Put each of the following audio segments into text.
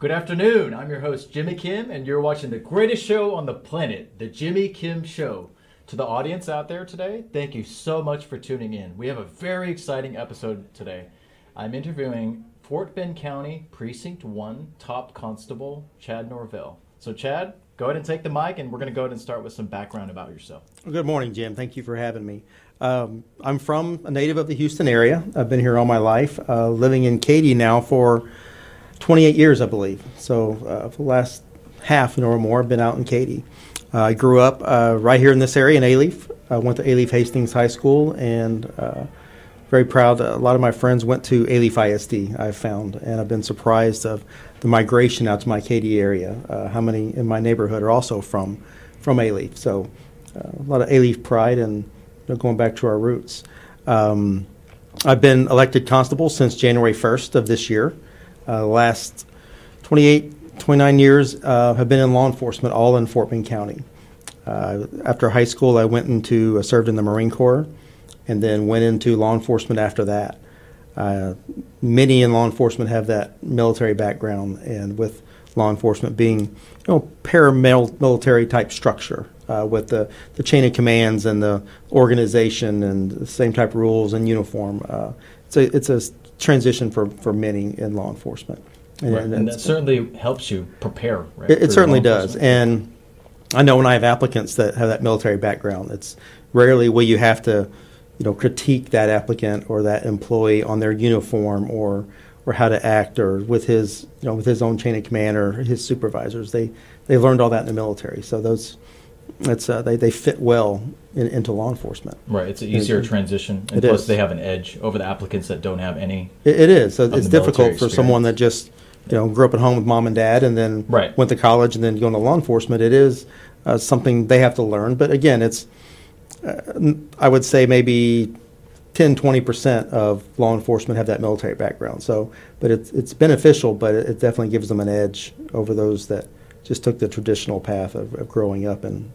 Good afternoon. I'm your host, Jimmy Kim, and you're watching the greatest show on the planet, The Jimmy Kim Show. To the audience out there today, thank you so much for tuning in. We have a very exciting episode today. I'm interviewing Fort Bend County Precinct 1 Top Constable Chad Norvell. So, Chad, go ahead and take the mic, and we're going to go ahead and start with some background about yourself. Good morning, Jim. Thank you for having me. Um, I'm from a native of the Houston area. I've been here all my life, uh, living in Katy now for 28 years, I believe. So uh, for the last half or more, I've been out in Katy. Uh, I grew up uh, right here in this area in Alief. I went to Alief Hastings High School and uh, very proud. A lot of my friends went to Alief ISD, I've found, and I've been surprised of the migration out to my Katy area. Uh, how many in my neighborhood are also from from Alief? So uh, a lot of Alief pride and you know, going back to our roots. Um, I've been elected constable since January 1st of this year. Uh, last 28, 29 years uh, have been in law enforcement, all in Fort Bend County. Uh, after high school, I went into uh, served in the Marine Corps, and then went into law enforcement after that. Uh, many in law enforcement have that military background, and with law enforcement being, you know, paramilitary type structure uh, with the, the chain of commands and the organization and the same type of rules and uniform. Uh, it's a it's a transition for, for many in law enforcement. And, right. and that certainly helps you prepare, right? It, it certainly does. And I know when I have applicants that have that military background, it's rarely will you have to, you know, critique that applicant or that employee on their uniform or or how to act or with his you know with his own chain of command or his supervisors. They they learned all that in the military. So those it's uh, they they fit well in, into law enforcement. Right, it's an easier and, transition, and plus is. they have an edge over the applicants that don't have any. it, it is. So it's difficult for someone that just you know grew up at home with mom and dad, and then right. went to college, and then going to law enforcement. It is uh, something they have to learn. But again, it's uh, I would say maybe 10, 20 percent of law enforcement have that military background. So, but it's it's beneficial, but it, it definitely gives them an edge over those that just took the traditional path of, of growing up and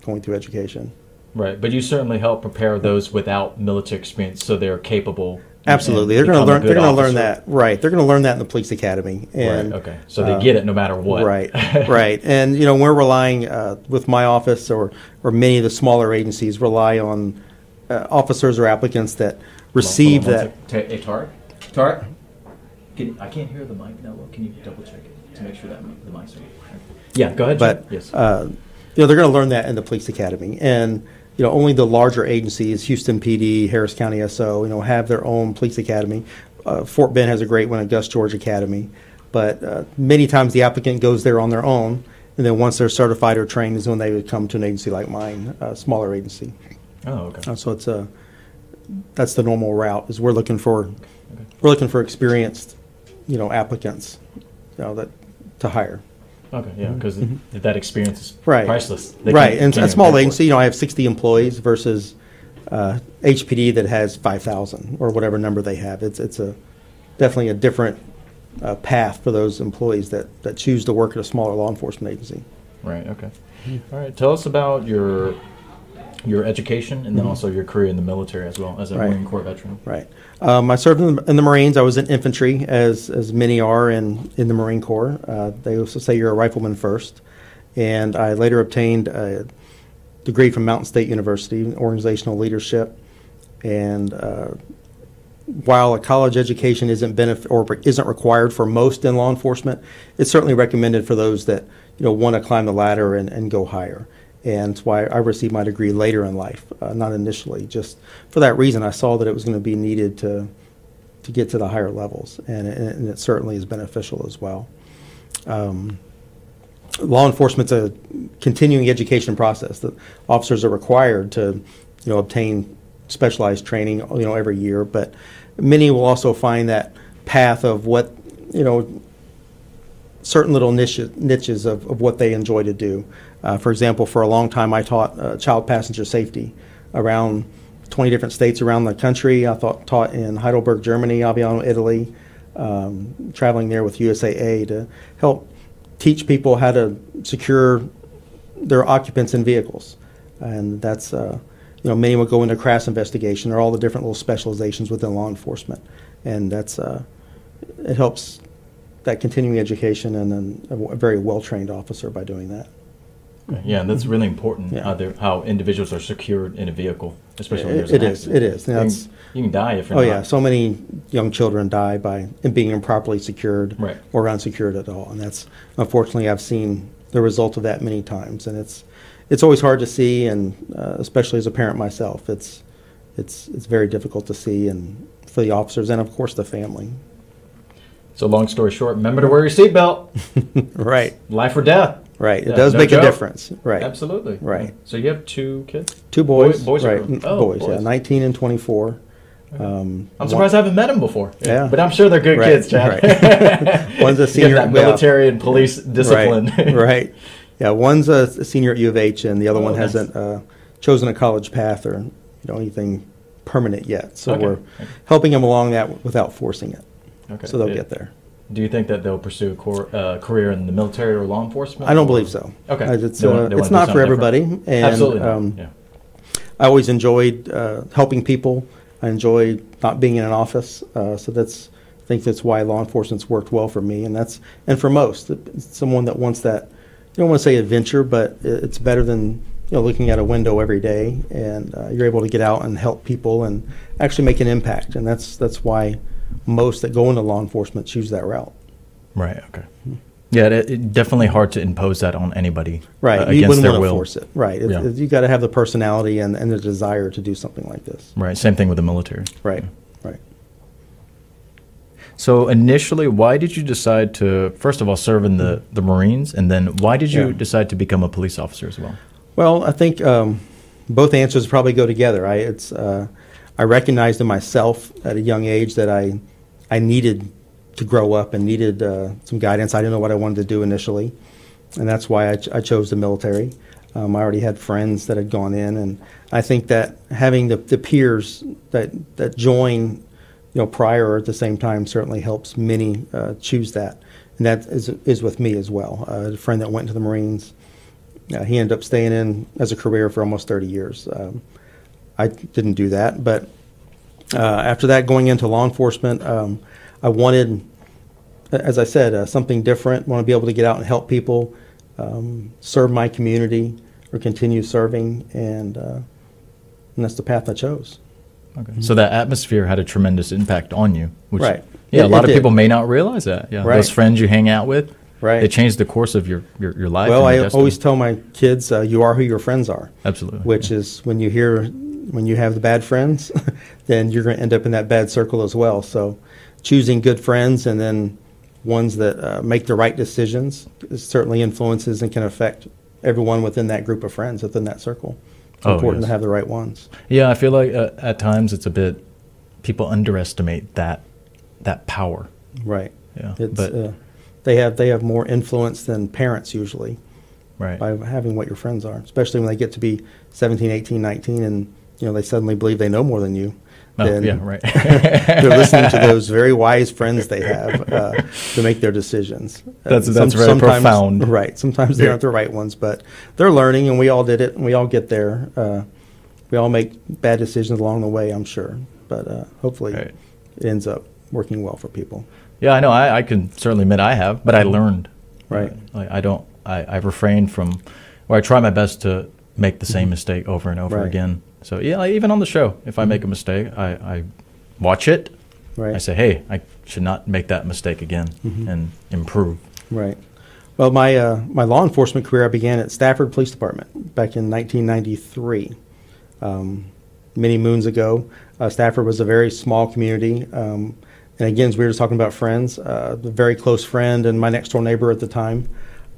going through education. Right, but you certainly help prepare those without military experience, so they're capable. Absolutely, they're going to learn. They're going to learn that. Right, they're going to learn that in the police academy. And, right. Okay, so they uh, get it no matter what. Right, right, and you know we're relying uh, with my office or or many of the smaller agencies rely on uh, officers or applicants that receive hold that. Hey, Tarek, Tarek, I can't hear the mic now. Well, Can you double check it to make sure that the mic's on? Yeah, go ahead. But yes. Uh, you know, they're going to learn that in the police academy. And, you know, only the larger agencies, Houston PD, Harris County SO, you know, have their own police academy. Uh, Fort Bend has a great one at Gus George Academy. But uh, many times the applicant goes there on their own. And then once they're certified or trained is when they would come to an agency like mine, a smaller agency. Oh, okay. Uh, so it's a, that's the normal route is we're looking for, okay. we're looking for experienced, you know, applicants, you know, that to hire. Okay, yeah, because mm-hmm. that experience is right. priceless. They right, and a small agency, you know, I have 60 employees versus uh, HPD that has 5,000 or whatever number they have. It's it's a definitely a different uh, path for those employees that, that choose to work at a smaller law enforcement agency. Right. Okay. Mm-hmm. All right. Tell us about your your education and then mm-hmm. also your career in the military as well as a right. Marine Corps veteran. Right. Um, I served in the, in the, Marines. I was in infantry, as as many are in in the Marine Corps. Uh, they also say you're a rifleman first, and I later obtained a degree from Mountain State University in organizational leadership. And uh, while a college education isn't benefit or isn't required for most in law enforcement, it's certainly recommended for those that you know want to climb the ladder and, and go higher and why I received my degree later in life, uh, not initially. Just for that reason, I saw that it was going to be needed to to get to the higher levels, and, and it certainly is beneficial as well. Um, law enforcement's a continuing education process. The officers are required to, you know, obtain specialized training, you know, every year. But many will also find that path of what, you know, certain little niches, niches of, of what they enjoy to do. Uh, for example, for a long time, I taught uh, child passenger safety around 20 different states around the country. I thought, taught in Heidelberg, Germany, Aviano, Italy, um, traveling there with USAA to help teach people how to secure their occupants in vehicles. And that's, uh, you know, many will go into crash investigation or all the different little specializations within law enforcement. And that's, uh, it helps that continuing education and then a very well trained officer by doing that. Yeah, and that's really important. Yeah. How, how individuals are secured in a vehicle, especially when It- it is, it is. You can, you can die if you're Oh not. yeah, so many young children die by being improperly secured Right. or unsecured at all, and that's unfortunately I've seen the result of that many times, and it's it's always hard to see, and uh, especially as a parent myself, it's it's it's very difficult to see, and for the officers and of course the family. So long story short, remember to wear your seatbelt. Right, Life or death. Right. It Yeah, does no make joke. a difference. Right. Absolutely. Right. So you have two kids. Two boys. Boy- boys right. Oh, boys, Yeah, nineteen and twenty-four. Um, I'm one- surprised I haven't met them before. Yeah. But I'm sure they're good Right, kids, Chad. right. One's a senior that military and police discipline. Right, right. Yeah, one's a, senior at U of H, and the other Oh, one nice. hasn't uh, chosen a college path or you know anything permanent yet. So Okay. we're helping them along that without forcing it. Okay. So they'll Yeah. get there. Do you think that they'll pursue a cor- uh, career in the military or law enforcement? I don't believe so. Okay. Uh, It's, uh, they it's not for everybody. different. And, Absolutely not. um, yeah. I always enjoyed uh, helping people. I enjoy not being in an office. Uh, so that's I think that's why law enforcement's worked well for me, and that's and for most someone that wants that. You don't want to say adventure, but it's better than you know looking at a window every day, and uh, you're able to get out and help people and actually make an impact. And that's that's why most that go into law enforcement choose that route. Right. Okay. Yeah, it, it definitely hard to impose that on anybody. Right, uh, you against wouldn't their want to will. force it. Right, It- Yeah. it- you got to have the personality and, and the desire to do something like this. Right. Same thing with the military. Right, right. So initially, why did you decide to first of all serve in the, the Marines, and then why did you Yeah. decide to become a police officer as well? Well, I think um, both answers probably go together. I it's uh, I recognized in myself at a young age that I I needed to grow up and needed uh, some guidance. I didn't know what I wanted to do initially, and that's why I, ch- I chose the military. Um, I already had friends that had gone in, and I think that having the, the peers that that join, you know, prior or at the same time certainly helps many uh, choose that, and that is is with me as well. Uh, a friend that went to the Marines. Uh, he ended up staying in as a career for almost 30 years. Um, I didn't do that, but uh, after that, going into law enforcement, um, I wanted, as I said, uh, something different. Want to be able to get out and help people, um, serve my community, or continue serving, and, uh, and that's the path I chose. Okay. So that atmosphere had a tremendous impact on you. Which, Right. Yeah, It- a lot of did. people may not realize that. Yeah. Right. Those friends you hang out with, Right. They changed the course of your your, your life. well, I destiny. always tell my kids, uh, "You are who your friends are." absolutely. which is when you hear when you have the bad friends, then you're going to end up in that bad circle as well. So, choosing good friends and then ones that uh, make the right decisions certainly influences and can affect everyone within that group of friends within that circle. It's Oh, important yes. to have the right ones. Yeah, I feel like uh, at times it's a bit people underestimate that that power. Right. Yeah, It's, but uh, they have they have more influence than parents usually right. by having what your friends are, especially when they get to be 17, 18, 19 and you know they suddenly believe they know more than you. Oh, then yeah, right. they're listening to those very wise friends they have uh, to make their decisions. Uh, That's- that's very profound. Right. Sometimes they Yeah. aren't the right ones, but they're learning, and we all did it, and we all get there. Uh, we all make bad decisions along the way, I'm sure, but uh, hopefully Right. it ends up working well for people. Yeah, I know. I, I can certainly admit I have, but I learned. Right. Like I don't. I, I refrain from, or I try my best to make the same mistake over and over Mm-hmm. Right. again. So yeah, like even on the show, if I make a mistake, I, I watch it. Right. I say, hey, I should not make that mistake again Mm-hmm. and improve. Right. Well, my uh, my law enforcement career I began at Stafford Police Department back in 1993. Um, many moons ago, uh, Stafford was a very small community. Um, and again, as we were just talking about friends, uh, a very close friend and my next door neighbor at the time,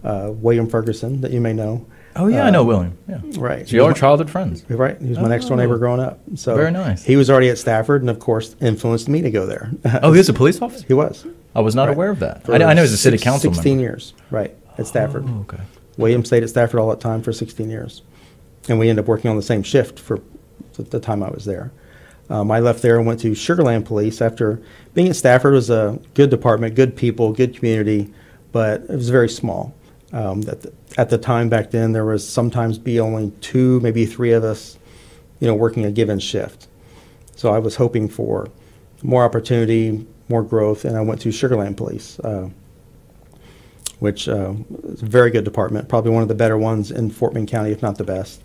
uh, William Ferguson, that you may know. Oh yeah, I Uh, know William. Yeah. Right. So you are childhood friends. Right. He was my next door neighbor Oh. growing up. So Very nice. He was already at Stafford, and of course, influenced me to go there. Oh, he was a police officer. he was. I was not Right. aware of that. I know, I know he was a city six- council 16 member. years, right, at Stafford. Oh, okay. William stayed at Stafford all that time for 16 years. And we ended up working on the same shift for the- the time I was there. Um, I left there and went to Sugarland Police after being at Stafford was a good department, good people, good community, but it was very small. Um, at, the, at the time back then, there was sometimes be only two, maybe three of us, you know, working a given shift. So I was hoping for more opportunity, more growth, and I went to Sugarland Police. Uh, which uh, is a very good department, probably one of the better ones in Fort Bend County, if not the best.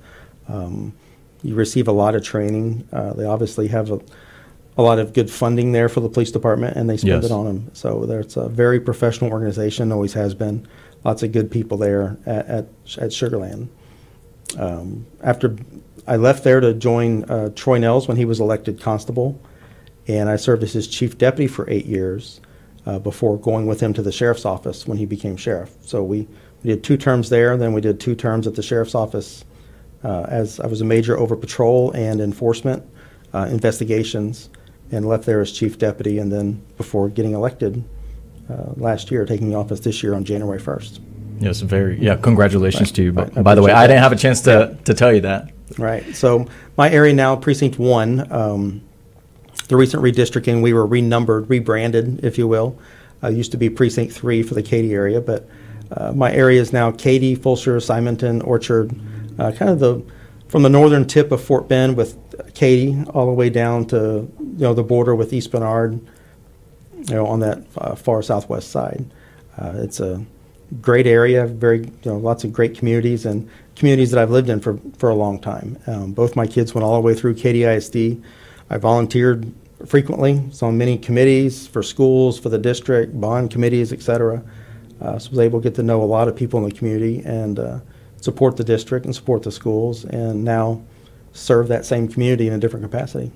Um, you receive a lot of training. Uh, they obviously have a, a lot of good funding there for the police department, and they spend Yes. it on them. So it's a very professional organization, always has been. Lots of good people there at, at, at Sugarland. Um, after I left there to join uh, Troy Nehls when he was elected constable, and I served as his chief deputy for eight years uh, before going with him to the sheriff's office when he became sheriff. So we, we did two terms there, and then we did two terms at the sheriff's office uh, as I was a major over patrol and enforcement uh, investigations, and left there as chief deputy, and then before getting elected uh, last year, taking office this year on January 1st. Yes, very. Yeah, congratulations Right, to you. right. By, the way, appreciate I didn't have a chance to, to tell you that. Right. So my area now, precinct one, um, the recent redistricting, we were renumbered, rebranded, if you will. Uh, used to be precinct three for the Katy area, but uh, my area is now Katy, Fulshear, Simonton, Orchard, uh, kind of the from the northern tip of Fort Bend with Katy all the way down to you know the border with East Bernard, you know on that uh, far southwest side. Uh, it's a great area, very you know lots of great communities and communities that I've lived in for for a long time. Um, both my kids went all the way through Katy ISD. I volunteered frequently, so on many committees for schools, for the district, bond committees, et cetera. Uh, so I was able to get to know a lot of people in the community and uh, support the district and support the schools, and now serve that same community in a different capacity.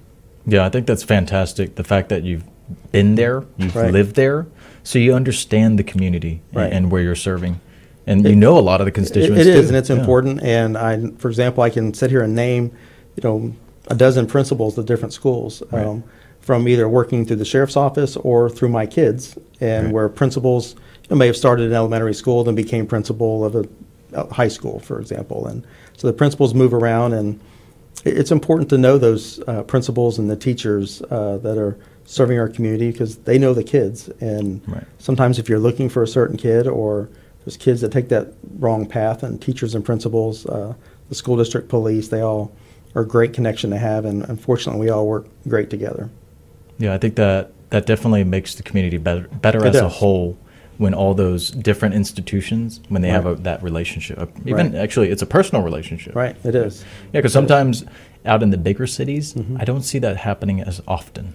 Yeah, I think that's fantastic. The fact that you've been there, you've Right. lived there, so you understand the community Right. and, where you're serving, and you know a lot of the It, constituents. it is, and it's Yeah. important. And I, for example, I can sit here and name, you know, a dozen principals of different schools, Right. um, from either working through the sheriff's office or through my kids, and where principals you know, may have started in elementary school, then became principal of a, a high school, for example. And so the principals move around, and it- it's important to know those uh, principals and the teachers uh, that are serving our community because they know the kids. And Right. sometimes if you're looking for a certain kid or there's kids that take that wrong path and teachers and principals, uh, the school district police, they all are a great connection to have. And unfortunately, we all work great together. Yeah, I think that that definitely makes the community better, better It as a whole when all those different institutions when they have a, that relationship. Uh, Even Right. actually, it's a personal relationship. Right, it is. Yeah, because sometimes out in the bigger cities, Mhm. I don't see that happening as often.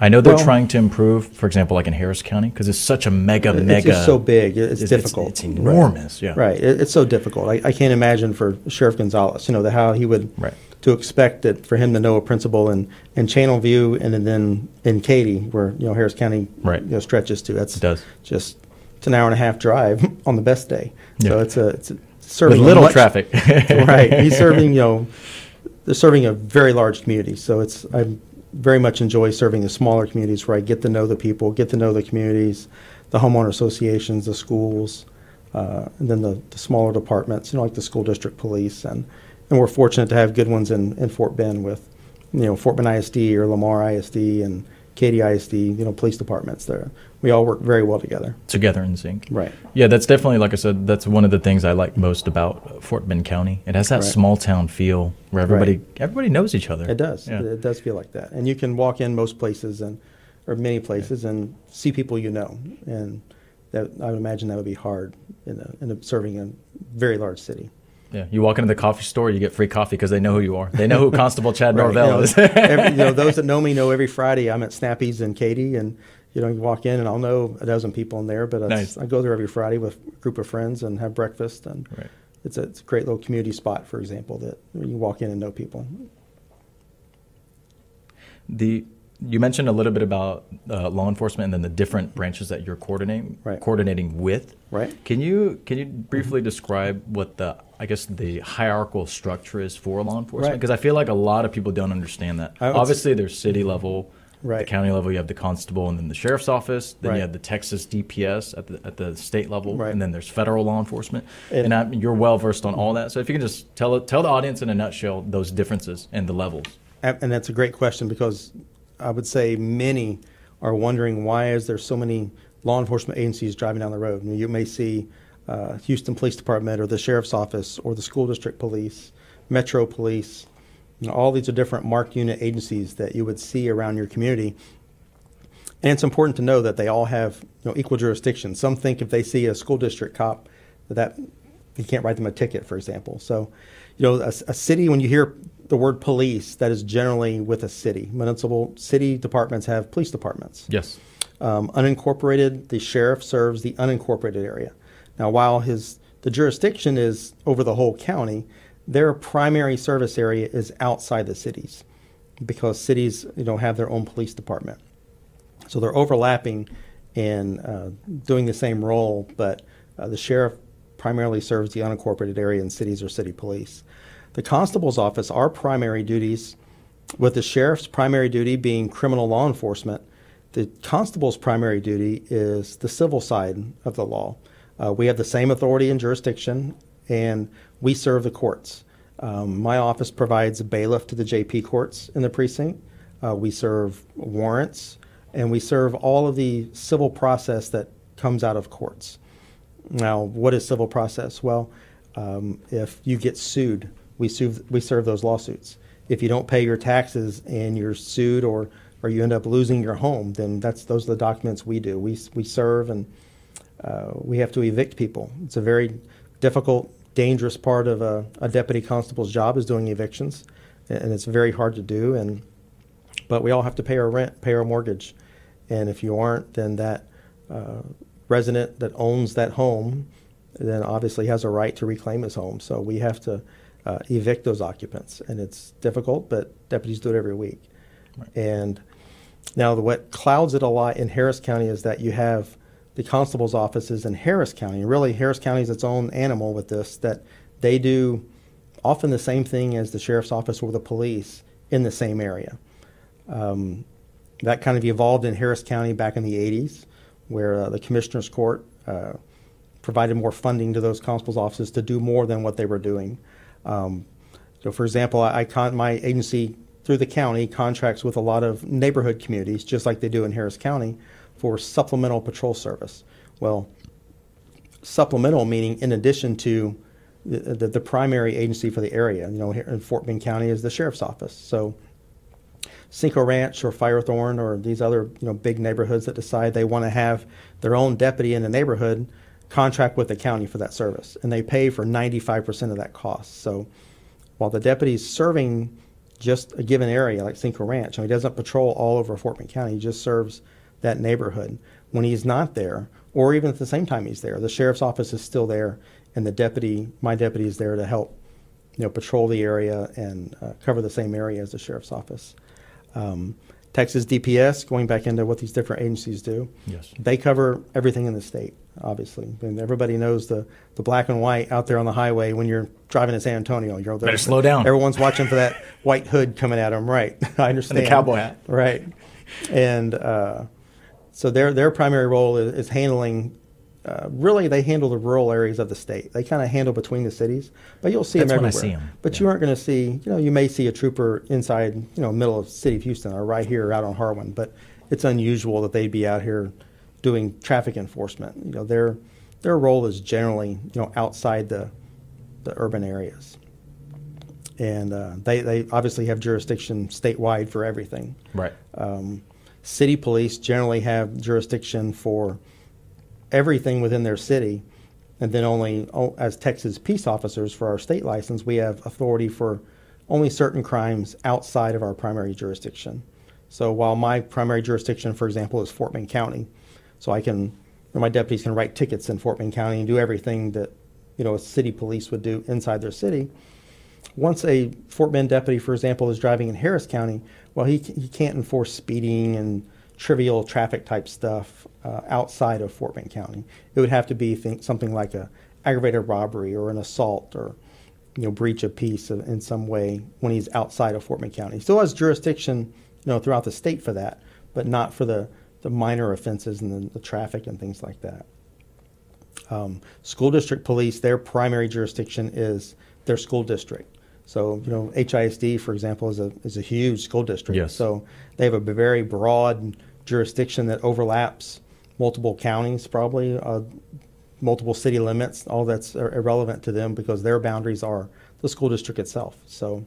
I know they're Well- trying to improve, for example, like in Harris County, because it's such a mega, It- mega. It's so big. It's, it's- difficult. It's, enormous. Yeah. Right. It, it's so difficult. I, I can't imagine for Sheriff Gonzalez, you know, the, how he would Right. to expect that for him to know a principal in, in Channelview and then in Katy, where you know Harris County Right. you know, stretches to. That's It does. just it's an hour and a half drive on the best day. So it's a it's a, serving With little much- traffic. right. He's serving you know they're serving a very large community. So it's I very much enjoy serving the smaller communities where I get to know the people, get to know the communities, the homeowner associations, the schools, uh, and then the, the smaller departments, you know, like the school district police, and and we're fortunate to have good ones in, in Fort Bend with, you know, Fort Bend ISD or Lamar ISD and Katy ISD, you know, police departments. There, we all work very well together. Together in sync. Right. Yeah, that's definitely, like I said, that's one of the things I like most about Fort Bend County. It has that Right. small town feel where everybody Right. everybody knows each other. It does. Yeah. It, does feel like that. And you can walk in most places and or many places and see people you know, and that I would imagine that would be hard in a, in a, serving a very large city. Yeah, you walk into the coffee store, you get free coffee because they know who you are. They know who Constable Chad Right. Norvell you know, is. every, you know, those that know me know every Friday I'm at Snappy's and Katy, and you know, you walk in and I'll know a dozen people in there. But Nice. I go there every Friday with a group of friends and have breakfast, and Right. it's a, it's a great little community spot, for example, that you walk in and know people. The you mentioned a little bit about uh, law enforcement and then the different branches that you're coordinating Right. coordinating with. Right. Can you can you briefly describe what the I guess the hierarchical structure is for law enforcement? Right. Because I feel like a lot of people don't understand that. I Obviously, there's city level, Right. the county level. You have the constable, and then the sheriff's office. Then Right. you have the Texas DPS at the at the state level, Right. and then there's federal law enforcement. And- And, I, you're well versed on all that. So if you can just tell tell the audience in a nutshell those differences and the levels. And and that's a great question because I would say many are wondering why is there so many law enforcement agencies driving down the road. I mean, you may see uh, Houston Police Department or the Sheriff's Office or the School District Police, Metro Police. You know, all these are different marked unit agencies that you would see around your community. And it's important to know that they all have you know, equal jurisdiction. Some think if they see a school district cop that, that you can't write them a ticket, for example. So, you know, a, a city when you hear the word police, that is generally with a city. Municipal city departments have police departments. Yes. Um, unincorporated, the sheriff serves the unincorporated area. Now, while his the jurisdiction is over the whole county, their primary service area is outside the cities because cities you know have their own police department. So they're overlapping and uh, doing the same role, but uh, the sheriff primarily serves the unincorporated area and cities or city police. The constable's office, our primary duties, with the sheriff's primary duty being criminal law enforcement, the constable's primary duty is the civil side of the law. Uh, we have the same authority and jurisdiction, and we serve the courts. Um, my office provides a bailiff to the JP courts in the precinct. Uh, we serve warrants, and we serve all of the civil process that comes out of courts. Now, what is civil process? Well, um, if you get sued, we, sue, we serve those lawsuits. If you don't pay your taxes and you're sued or, or you end up losing your home, then that's, those are the documents we do. We, we serve and uh, we have to evict people. It's a very difficult, dangerous part of a, a deputy constable's job is doing evictions, and it's very hard to do. And but we all have to pay our rent, pay our mortgage, and if you aren't, then that uh, resident that owns that home then obviously has a right to reclaim his home. So we have to uh, evict those occupants, and it's difficult, but deputies do it every week. Right. And now, the, what clouds it a lot in Harris County is that you have the constable's offices in Harris County. Really, Harris County is its own animal with this. That they do often the same thing as the sheriff's office or the police in the same area. Um, that kind of evolved in Harris County back in the 80s, where uh, the commissioner's court uh, provided more funding to those constables' offices to do more than what they were doing. Um, so, for example, I, I con- my agency through the county contracts with a lot of neighborhood communities, just like they do in Harris County, for supplemental patrol service. Well, supplemental meaning in addition to the, the, the primary agency for the area. You know, here in Fort Bend County is the sheriff's office. So Cinco Ranch or Firethorn or these other you know big neighborhoods that decide they want to have their own deputy in the neighborhood contract with the county for that service, and they pay for 95% of that cost. So while the deputy is serving just a given area like Cinco Ranch, and he doesn't patrol all over Fort Bend County, he just serves that neighborhood. When he's not there, or even at the same time he's there, the sheriff's office is still there, and the deputy, my deputy, is there to help, you know, patrol the area and uh, cover the same area as the sheriff's office. Um, Texas DPS, going back into what these different agencies do, yes. they cover everything in the state, obviously. And everybody knows the, the black and white out there on the highway when you're driving to San Antonio. You're Better slow down. Everyone's watching for that white hood coming at them, right? I understand. And the cowboy hat. Right. And uh, so their, their primary role is, is handling uh, really they handle the rural areas of the state. They kind of handle between the cities, but you'll see That's them everywhere. When I see them. But yeah. you aren't going to see, you know, you may see a trooper inside, you know, middle of the city of Houston or right here out on Harwin, but it's unusual that they'd be out here doing traffic enforcement. You know, their their role is generally, you know, outside the the urban areas. And uh, they, they obviously have jurisdiction statewide for everything. Right. Um, city police generally have jurisdiction for everything within their city. And then only as Texas peace officers for our state license, we have authority for only certain crimes outside of our primary jurisdiction. So while my primary jurisdiction, for example, is Fort Bend County, so I can, my deputies can write tickets in Fort Bend County and do everything that, you know, a city police would do inside their city. Once a Fort Bend deputy, for example, is driving in Harris County, well, he, he can't enforce speeding and trivial traffic type stuff uh, outside of Fort Bend County. It would have to be something like a aggravated robbery or an assault or you know breach of peace in some way when he's outside of Fort Bend County. He still has jurisdiction you know throughout the state for that, but not for the, the minor offenses and the, the traffic and things like that. Um, school district police, their primary jurisdiction is their school district. So you know, HISD, for example, is a is a huge school district. Yes. So they have a very broad jurisdiction that overlaps multiple counties, probably uh, multiple city limits. All that's irrelevant to them because their boundaries are the school district itself. So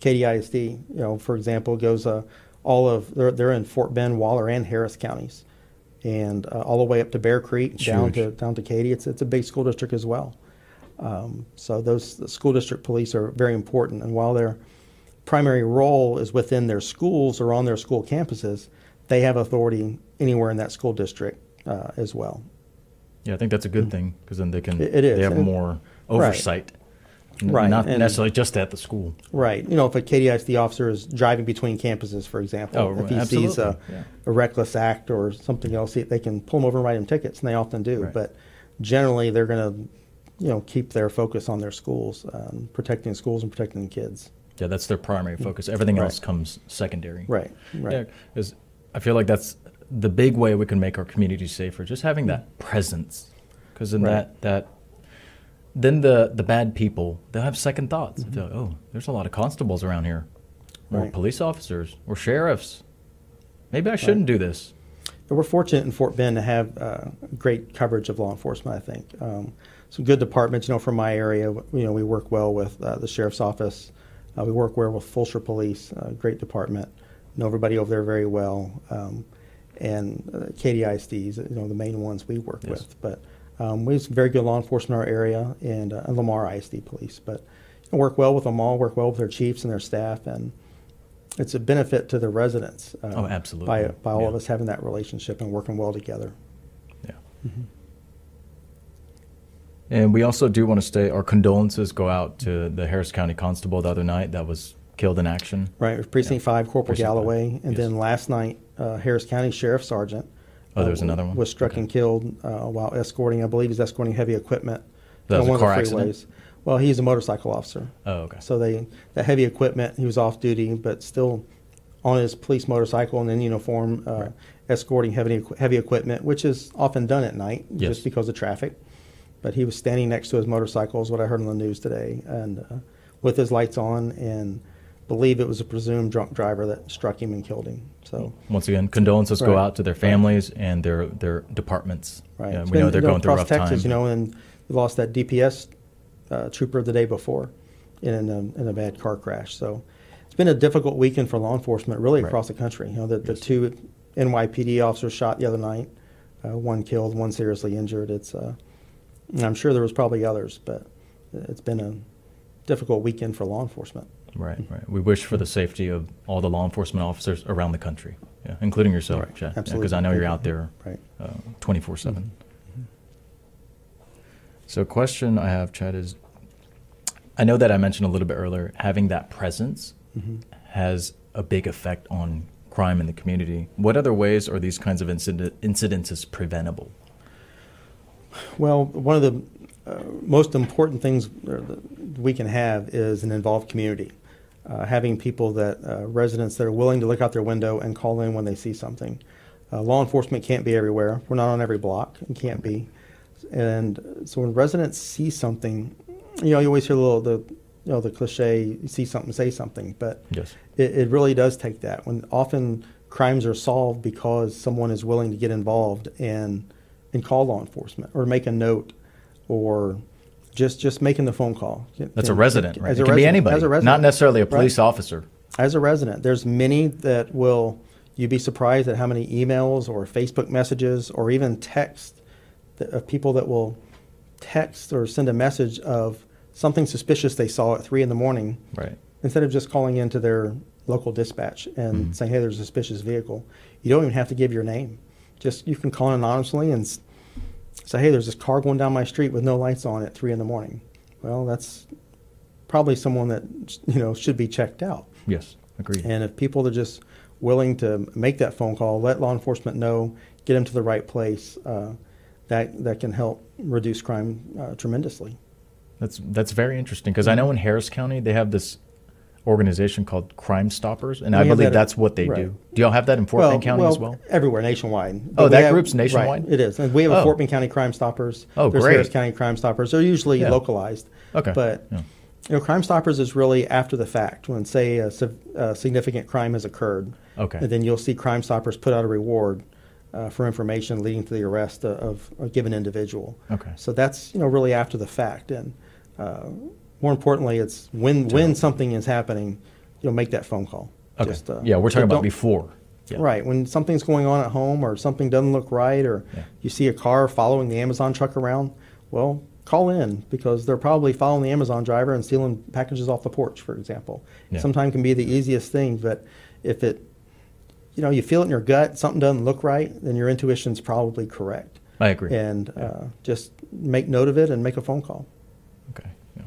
Katy ISD, you know, for example, goes uh, all of they're they're in Fort Bend, Waller, and Harris counties, and uh, all the way up to Bear Creek down huge. to down to Katy. It's it's a big school district as well. Um, so those the school district police are very important, and while their primary role is within their schools or on their school campuses, they have authority anywhere in that school district uh, as well. Yeah, I think that's a good thing because then they can It- it is. they have And- more oversight, N- Right, Not and- necessarily just at the school. Right. You know, if a Katy ISD officer is driving between campuses, for example, Oh, if he absolutely. sees a, Yeah. a reckless act or something else, they can pull him over and write him tickets, and they often do. Right. But generally, they're going to, you know, keep their focus on their schools, um, protecting schools and protecting kids. Yeah, that's their primary focus. Everything Right. else comes secondary. Right. Right. Yeah, because I feel like that's the big way we can make our community safer. Just having that presence, because then Right. that that then the the bad people they'll have second thoughts. Mm-hmm. They'll go, oh, there's a lot of constables around here, or Right. police officers, or sheriffs. Maybe I shouldn't do this. We're fortunate in Fort Bend to have uh, great coverage of law enforcement. I think um, some good departments. You know, from my area, you know, we work well with uh, the sheriff's office. Uh, we work well with Fulshear Police, uh, great department. Know everybody over there very well. Um, and uh, Katy ISDs, you know, the main ones we work Yes. with. But um, we have some very good law enforcement in our area, and, uh, and Lamar ISD Police. But you know, work well with them all. Work well with their chiefs and their staff, and it's a benefit to the residents. Uh, Oh, absolutely. By by all of us having that relationship and working well together. Yeah. And we also do want to say our condolences go out to the Harris County Constable the other night that was killed in action. Right, Precinct Five, Corporal Precinct five, Galloway, and yes. then last night, uh, Harris County Sheriff Sergeant. Oh, there was uh, another one? Was struck Okay. and killed uh, while escorting, I believe he's escorting heavy equipment. That was on one car of the accident? Well, he's a motorcycle officer. Oh, okay. So they, the heavy equipment, he was off duty, but still on his police motorcycle and in uniform, uh, Right. escorting heavy, heavy equipment, which is often done at night Yes. just because of traffic. But he was standing next to his motorcycle, is what I heard on the news today, and uh, with his lights on, and believe it was a presumed drunk driver that struck him and killed him. So, Once again, condolences go out to their families and their their departments. right. Yeah, It's we know they're going through rough Texas, time. you know, and we lost that DPS uh, trooper the day before in a, in a bad car crash. So it's been a difficult weekend for law enforcement, really Right. across the country. You know, the, the Yes. two NYPD officers shot the other night, uh, one killed, one seriously injured. It's, uh, and I'm sure there was probably others, but it's been a difficult weekend for law enforcement. Right, right. We wish for the safety of all the law enforcement officers around the country, yeah, including yourself, Right. Chad. Absolutely. Because I know you're out there Right. twenty four seven. So, a question I have, Chad, is I know that I mentioned a little bit earlier having that presence Mm-hmm. has a big effect on crime in the community. What other ways are these kinds of incident, incidences preventable? Well, one of the uh, most important things uh, we can have is an involved community. Uh, having people that uh, residents that are willing to look out their window and call in when they see something. Uh, law enforcement can't be everywhere. We're not on every block. It can't be. And so when residents see something, you know, you always hear a little the you know the cliche, you see something, say something, but Yes. it, it really does take that. When often crimes are solved because someone is willing to get involved and and call law enforcement or make a note or just just making the phone call. That's a resident, right? As it a can be anybody, as a resident. not necessarily a police Right. officer. As a resident, there's many that will. You'd be surprised at how many emails or Facebook messages or even text that, of people that will text or send a message of something suspicious they saw at three in the morning Right. instead of just calling into their local dispatch and Mhm. saying, "Hey, there's a suspicious vehicle," you don't even have to give your name. Just you can call in anonymously and say, "Hey, there's this car going down my street with no lights on at three in the morning." Well, that's probably someone that you know should be checked out. Yes. Agreed. And if people are just willing to make that phone call, let law enforcement know, get them to the right place, uh, that that can help reduce crime uh, tremendously. That's that's very interesting because I know in Harris County they have this organization called Crime Stoppers, and We I believe that- that's what they right. do. Do y'all have that in Fort Bend County as well? Everywhere nationwide. Oh, But that have- group's nationwide? Right, it is. And we have a Oh. Fort Bend County Crime Stoppers. Oh, There's great. Harris County Crime Stoppers. They're usually Yeah. localized. Okay. But Yeah. you know, Crime Stoppers is really after the fact when, say, a, a significant crime has occurred. Okay. And then you'll see Crime Stoppers put out a reward uh, for information leading to the arrest of, of a given individual. Okay. So that's you know really after the fact, and uh, more importantly, it's when when something is happening, you know, make that phone call. Okay. Just, uh, yeah, we're talking about before. Yeah. Right. When something's going on at home or something doesn't look right or Yeah. you see a car following the Amazon truck around, well, call in because they're probably following the Amazon driver and stealing packages off the porch, for example. Yeah. Sometimes can be the easiest thing, but if it, you know, you feel it in your gut, something doesn't look right, then your intuition's probably correct. I agree. And uh, just make note of it and make a phone call. Okay. Yeah.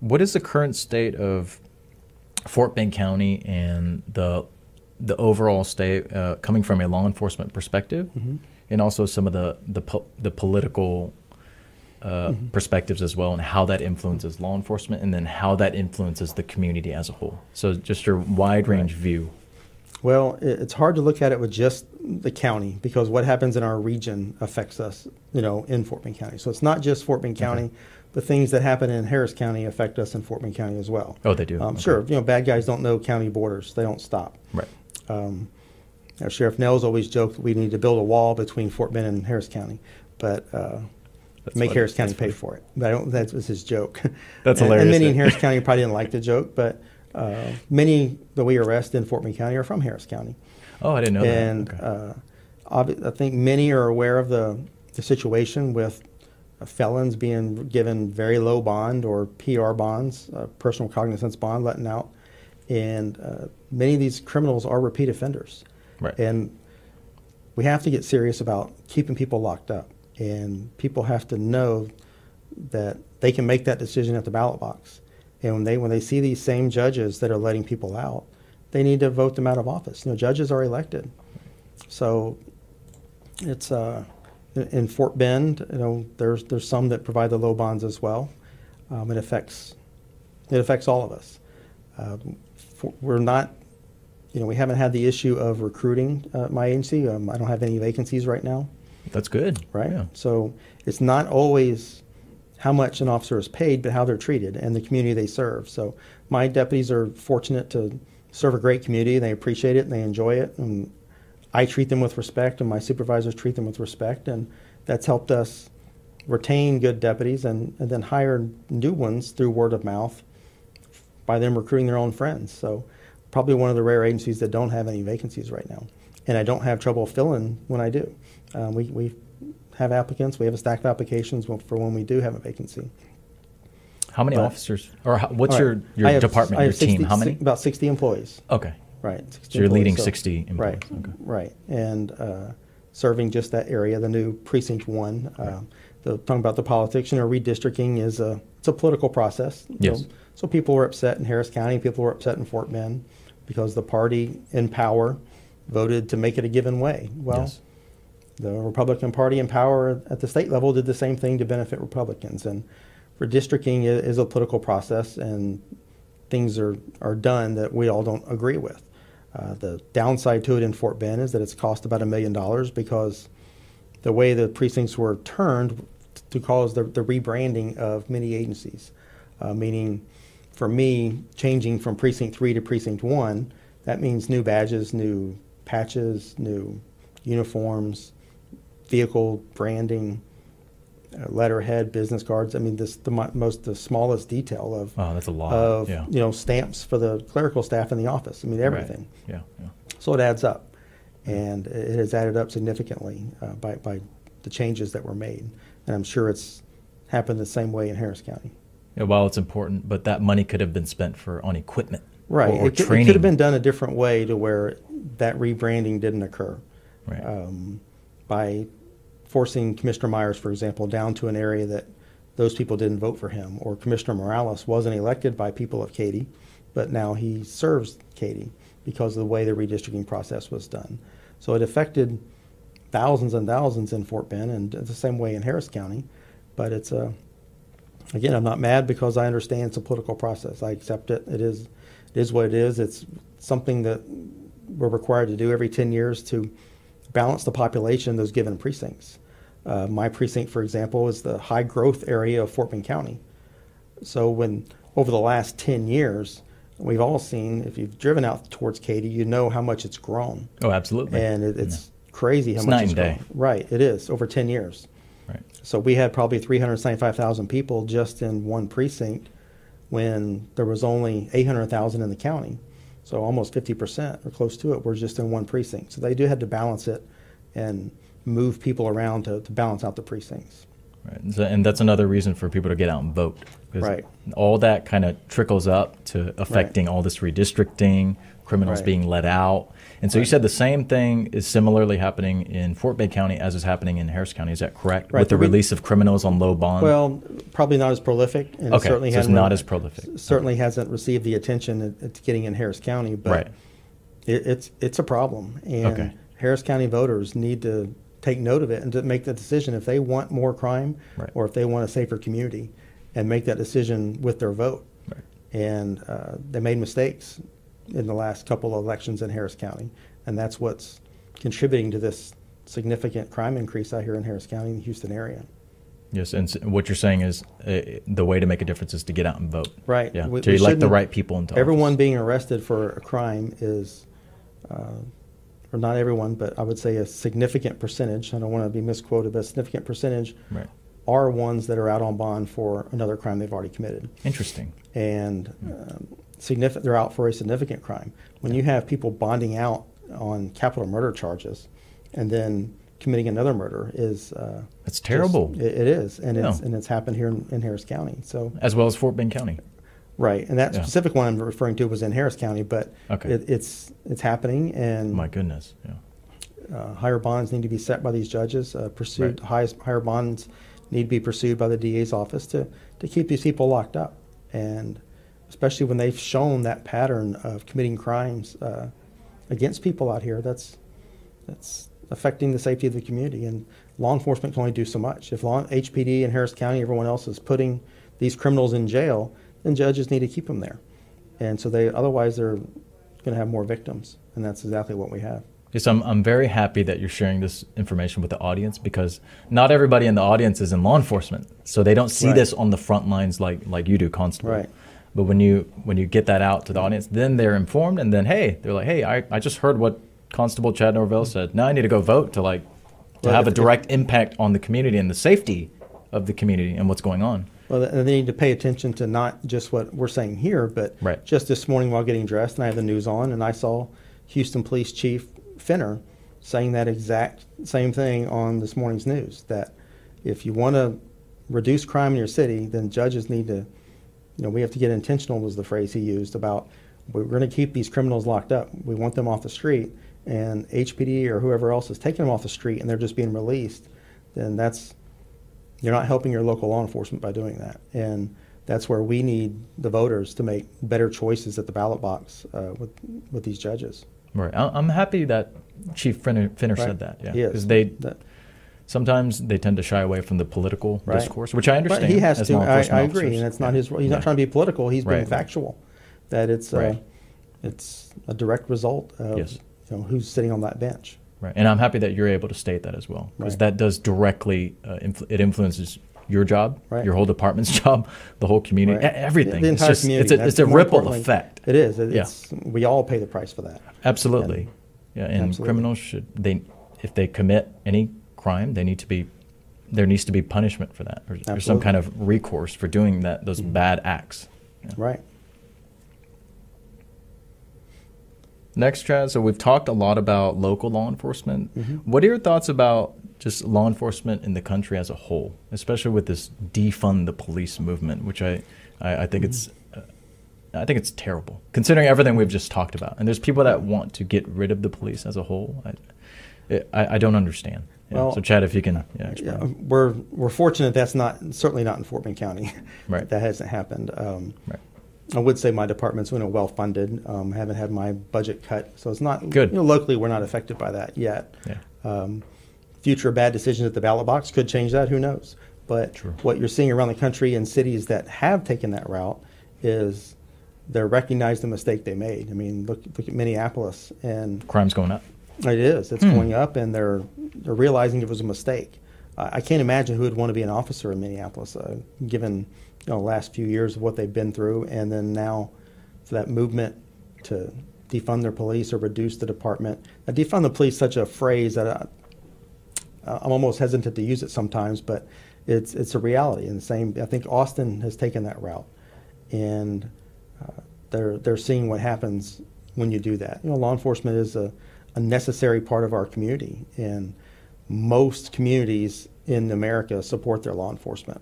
What is the current state of Fort Bend County and the the overall state uh, coming from a law enforcement perspective, and also some of the the po- the political uh, perspectives as well, and how that influences law enforcement, and then how that influences the community as a whole. So, just your wide range view. Well, it's hard to look at it with just the county because what happens in our region affects us, you know, in Fort Bend County. So it's not just Fort Bend County, but things that happen in Harris County affect us in Fort Bend County as well. Oh, they do. Um, Okay. Sure, you know, bad guys don't know county borders; they don't stop. Right. Um, now, Sheriff Nehls always joked that we need to build a wall between Fort Bend and Harris County, but uh, make. Harris County pay funny. for it. But I don't, that was his joke. That's and, hilarious. And many in Harris County probably didn't like the joke, but uh, many that we arrest in Fort Bend County are from Harris County. Oh, I didn't know and that. Okay. uh, I think many are aware of the, the situation with uh, felons being given very low bond or PR bonds, uh, personal cognizance bond, letting out. And uh, many of these criminals are repeat offenders. Right. And we have to get serious about keeping people locked up. And people have to know that they can make that decision at the ballot box. And when they when they see these same judges that are letting people out, they need to vote them out of office. You know, judges are elected. So it's uh, in- Fort Bend. You know, there's there's some that provide the low bonds as well. Um, it affects it affects all of us. Um, for, we're not, you know, we haven't had the issue of recruiting uh, my agency. Um, I don't have any vacancies right now That's good. right? Yeah. So it's not always how much an officer is paid, but how they're treated and the community they serve. So my deputies are fortunate to serve a great community. They appreciate it and they enjoy it. And I treat them with respect, and my supervisors treat them with respect. And that's helped us retain good deputies and, and then hire new ones through word of mouth by them recruiting their own friends. So probably one of the rare agencies that don't have any vacancies right now. And I don't have trouble filling when I do. Um, we, we have applicants. We have a stack of applications for when we do have a vacancy. How many But- officers, or how, what's All your your have- department, your 60 team? How many? About 60 employees. Okay. Right. 60 So you're leading employees. 60 employees. Right. Okay. Right. And uh, serving just that area, the new precinct one. Uh, the, talking about the politics, you know, redistricting is a it's a political process. Yes. So, so people were upset in Harris County. People were upset in Fort Bend because the party in power voted to make it a given way. Well, yes. The Republican Party in power at the state level did the same thing to benefit Republicans. And redistricting is a political process, and things are, are done that we all don't agree with. Uh, the downside to it in Fort Bend is that it's cost about a million dollars because the way the precincts were turned to cause the, the rebranding of many agencies, uh, meaning for me, changing from precinct three to precinct one, that means new badges, new patches, new uniforms, vehicle branding, uh, letterhead, business cards. I mean, this the most the smallest detail of Oh, that's a lot. of yeah. you know stamps for the clerical staff in the office. I mean, everything. Yeah. Yeah. So it adds up, and it has added up significantly uh, by by the changes that were made. And I'm sure it's happened the same way in Harris County. Yeah, while it's important, but that money could have been spent for on equipment, Right. Or, or it, could, it could have been done a different way to where that rebranding didn't occur. Right. Um, by forcing Commissioner Meyers, for example, down to an area that those people didn't vote for him, or Commissioner Morales wasn't elected by people of Katy, but now he serves Katy because of the way the redistricting process was done. So it affected thousands and thousands in Fort Bend, and the same way in Harris County. But it's a again, I'm not mad because I understand it's a political process. I accept it. It is, it is what it is. It's something that we're required to do every 10 years to balance the population in those given precincts. Uh, my precinct, for example, is the high growth area of Fort Bend County. So when over the last 10 years, we've all seen, if you've driven out towards Katy, you know how much it's grown. oh, absolutely. And it, it's crazy how It's much it's and day. grown. Right, it is over 10 years. right. So we had probably 375,000 people just in one precinct when there was only 800,000 in the county. So almost 50% or close to it were just in one precinct. So they do have to balance it and move people around to, to balance out the precincts. Right. And, so, and that's another reason for people to get out and vote. Right. All that kind of trickles up to affecting all this redistricting, criminals Right. being let out. And so you said the same thing is similarly happening in Fort Bend County as is happening in Harris County. Is that correct? Right. With the The release of criminals on low bond? Well, probably not as prolific, and Okay, certainly so hasn't not as prolific. Certainly hasn't received the attention it's getting in Harris County, but Right. it, it's it's a problem, and Okay. Harris County voters need to take note of it and to make the decision if they want more crime Right. or if they want a safer community, and make that decision with their vote. Right. And uh, they made mistakes in the last couple of elections in Harris County, and that's what's contributing to this significant crime increase out here in Harris County and the Houston area. Yes, and what you're saying is uh, the way to make a difference is to get out and vote. Right. Yeah. We- to elect the right people into Everyone office. being arrested for a crime is, uh, or not everyone, but I would say a significant percentage, I don't want to be misquoted, but a significant percentage Right. are ones that are out on bond for another crime they've already committed. Interesting. And um, significant, they're out for a significant crime. When you have people bonding out on capital murder charges and then committing another murder is uh, That's terrible. just- it, it is, and it's Yeah. and it's happened here in, in Harris County. So As well as Fort Bend County. Right, and that Yeah. specific one I'm referring to was in Harris County, but Okay. it, it's it's happening, and My goodness. Yeah. uh, higher bonds need to be set by these judges. Uh, pursued Right. highest higher bonds need to be pursued by the DA's office to to keep these people locked up, and especially when they've shown that pattern of committing crimes uh, against people out here. That's that's affecting the safety of the community, and law enforcement can only do so much. If law, HPD and Harris County, everyone else is putting these criminals in jail, then judges need to keep them there, and so they otherwise they're going to have more victims, and that's exactly what we have. Yes, I'm, I'm very happy that you're sharing this information with the audience because not everybody in the audience is in law enforcement, so they don't see Right. this on the front lines like like you do, Constable. Right. But when you when you get that out to the audience, then they're informed, and then hey, they're like, hey, I, I just heard what Constable Chad Norvell said. Now I need to go vote to like to Well, have a direct impact on the community and the safety of the community and what's going on. Well, and they need to pay attention to not just what we're saying here, but Right. just this morning while getting dressed, and I had the news on, and I saw Houston Police Chief Finner saying that exact same thing on this morning's news. That if you want to reduce crime in your city, then judges need to, you know, we have to get intentional was the phrase he used about we're going to keep these criminals locked up. We want them off the street, and HPD or whoever else is taking them off the street, and they're just being released. Then that's you're not helping your local law enforcement by doing that. And that's where we need the voters to make better choices at the ballot box uh, with with these judges. Right. I'm happy that Chief Finner, Finner Right. said that. Yeah. Because they That- sometimes they tend to shy away from the political Right. discourse, which I But understand. he has to. I, I agree, and it's not Yeah. his. He's Yeah. not trying to be political. He's being factual. That it's uh, it's a direct result of Yes. you know who's sitting on that bench. Right, and I'm happy that you're able to state that as well, because Right. that does directly uh, influ- it influences your job, Right. your whole department's job, the whole community, Right. everything. The, the it's just community. it's a, it's a ripple effect. It is. It- Yeah. It's, We all pay the price for that. Absolutely, And- yeah. And Absolutely. criminals should they if they commit any crime, they need to be there needs to be punishment for that, or, or some kind of recourse for doing that those Mhm. bad acts. Yeah. Right. Next, Chad. So we've talked a lot about local law enforcement. Mhm. What are your thoughts about just law enforcement in the country as a whole, especially with this defund the police movement, which I, I, I think it's, uh, I think it's terrible considering everything we've just talked about. And there's people that want to get rid of the police as a whole. I, it, I, I don't understand. Yeah. Well, so Chad, if you can, yeah. Yeah, we're we're fortunate that's not certainly not in Fort Bend County. Right. that hasn't happened. Um, Right. I would say my department's you know, well funded. Um, haven't had my budget cut, so it's not Good. You know, locally, we're not affected by that yet. Yeah. Um, future bad decisions at the ballot box could change that. Who knows? But True. what you're seeing around the country in cities that have taken that route is they're recognizing the mistake they made. I mean, look look at Minneapolis, and Crime's going up. It is. It's Hmm. going up, and they're they're realizing it was a mistake. I I can't imagine who would want to be an officer in Minneapolis, uh, given you know the last few years of what they've been through, and then now for that movement to defund their police or reduce the department. Now, defund the police is such a phrase that I, I'm almost hesitant to use it sometimes, but it's it's a reality. And the same, I think Austin has taken that route, and uh, they're they're seeing what happens when you do that. You know, law enforcement is a, a necessary part of our community, and most communities in America support their law enforcement.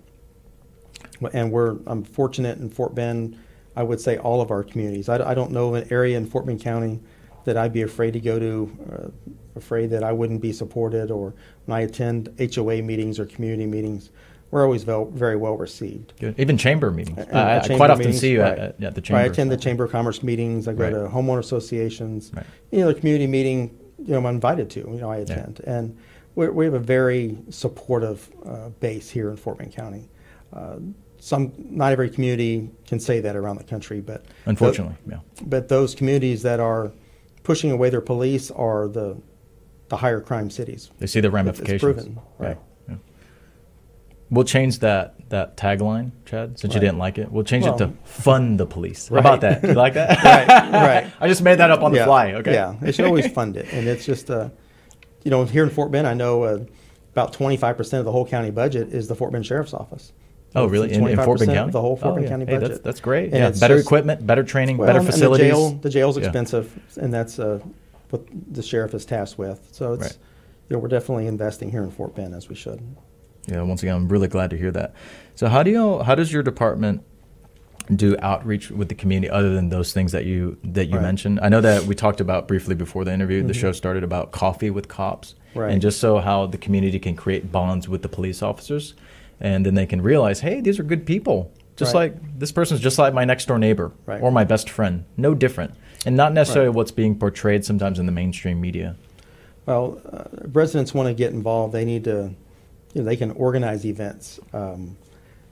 And we're I'm fortunate in Fort Bend. I would say all of our communities. I, I don't know of an area in Fort Bend County that I'd be afraid to go to, uh, afraid that I wouldn't be supported, or when I attend HOA meetings or community meetings, we're always very well received. Good. Even chamber meetings. And I, I chamber quite often meetings, see you right. at, at the chamber. Right, I attend the Chamber of Commerce meetings. I go Right. to homeowner associations. Right. know, the community meeting, you know, I'm invited to. You know, I attend, and we we have a very supportive uh, base here in Fort Bend County. Uh, some, not every community can say that around the country, but Unfortunately, yeah. but those communities that are pushing away their police are the the higher crime cities. They see the ramifications. It's proven, Yeah, right? Yeah. We'll change that that tagline, Chad, since you didn't like it. We'll change it to fund the police. How about that? You like that? Right, right. I just made that up on the fly. Okay. Yeah, they should always fund it, and it's just, uh, you know, here in Fort Bend, I know uh, about twenty five percent of the whole county budget is the Fort Bend Sheriff's Office. Oh, really? In, in Fort Bend County? the whole Fort oh, Bend yeah. County hey, budget. That's, that's great. And yeah, better just- equipment, better training, Well, better facilities. The, jail, the jail's Yeah. expensive, and that's uh, what the sheriff is tasked with. So it's, Right. you know, we're definitely investing here in Fort Bend as we should. Yeah, once again, I'm really glad to hear that. So, how do you how does your department do outreach with the community other than those things that you that you Right. mentioned? I know that we talked about briefly before the interview. The Mhm. show started about coffee with cops, Right. and just so how the community can create bonds with the police officers, and then they can realize, hey, these are good people. Just Right. like this person's just like my next door neighbor Right. or my best friend, no different, and not necessarily what's being portrayed sometimes in the mainstream media. Well, uh, residents want to get involved. They need to, you know, they can organize events. Um,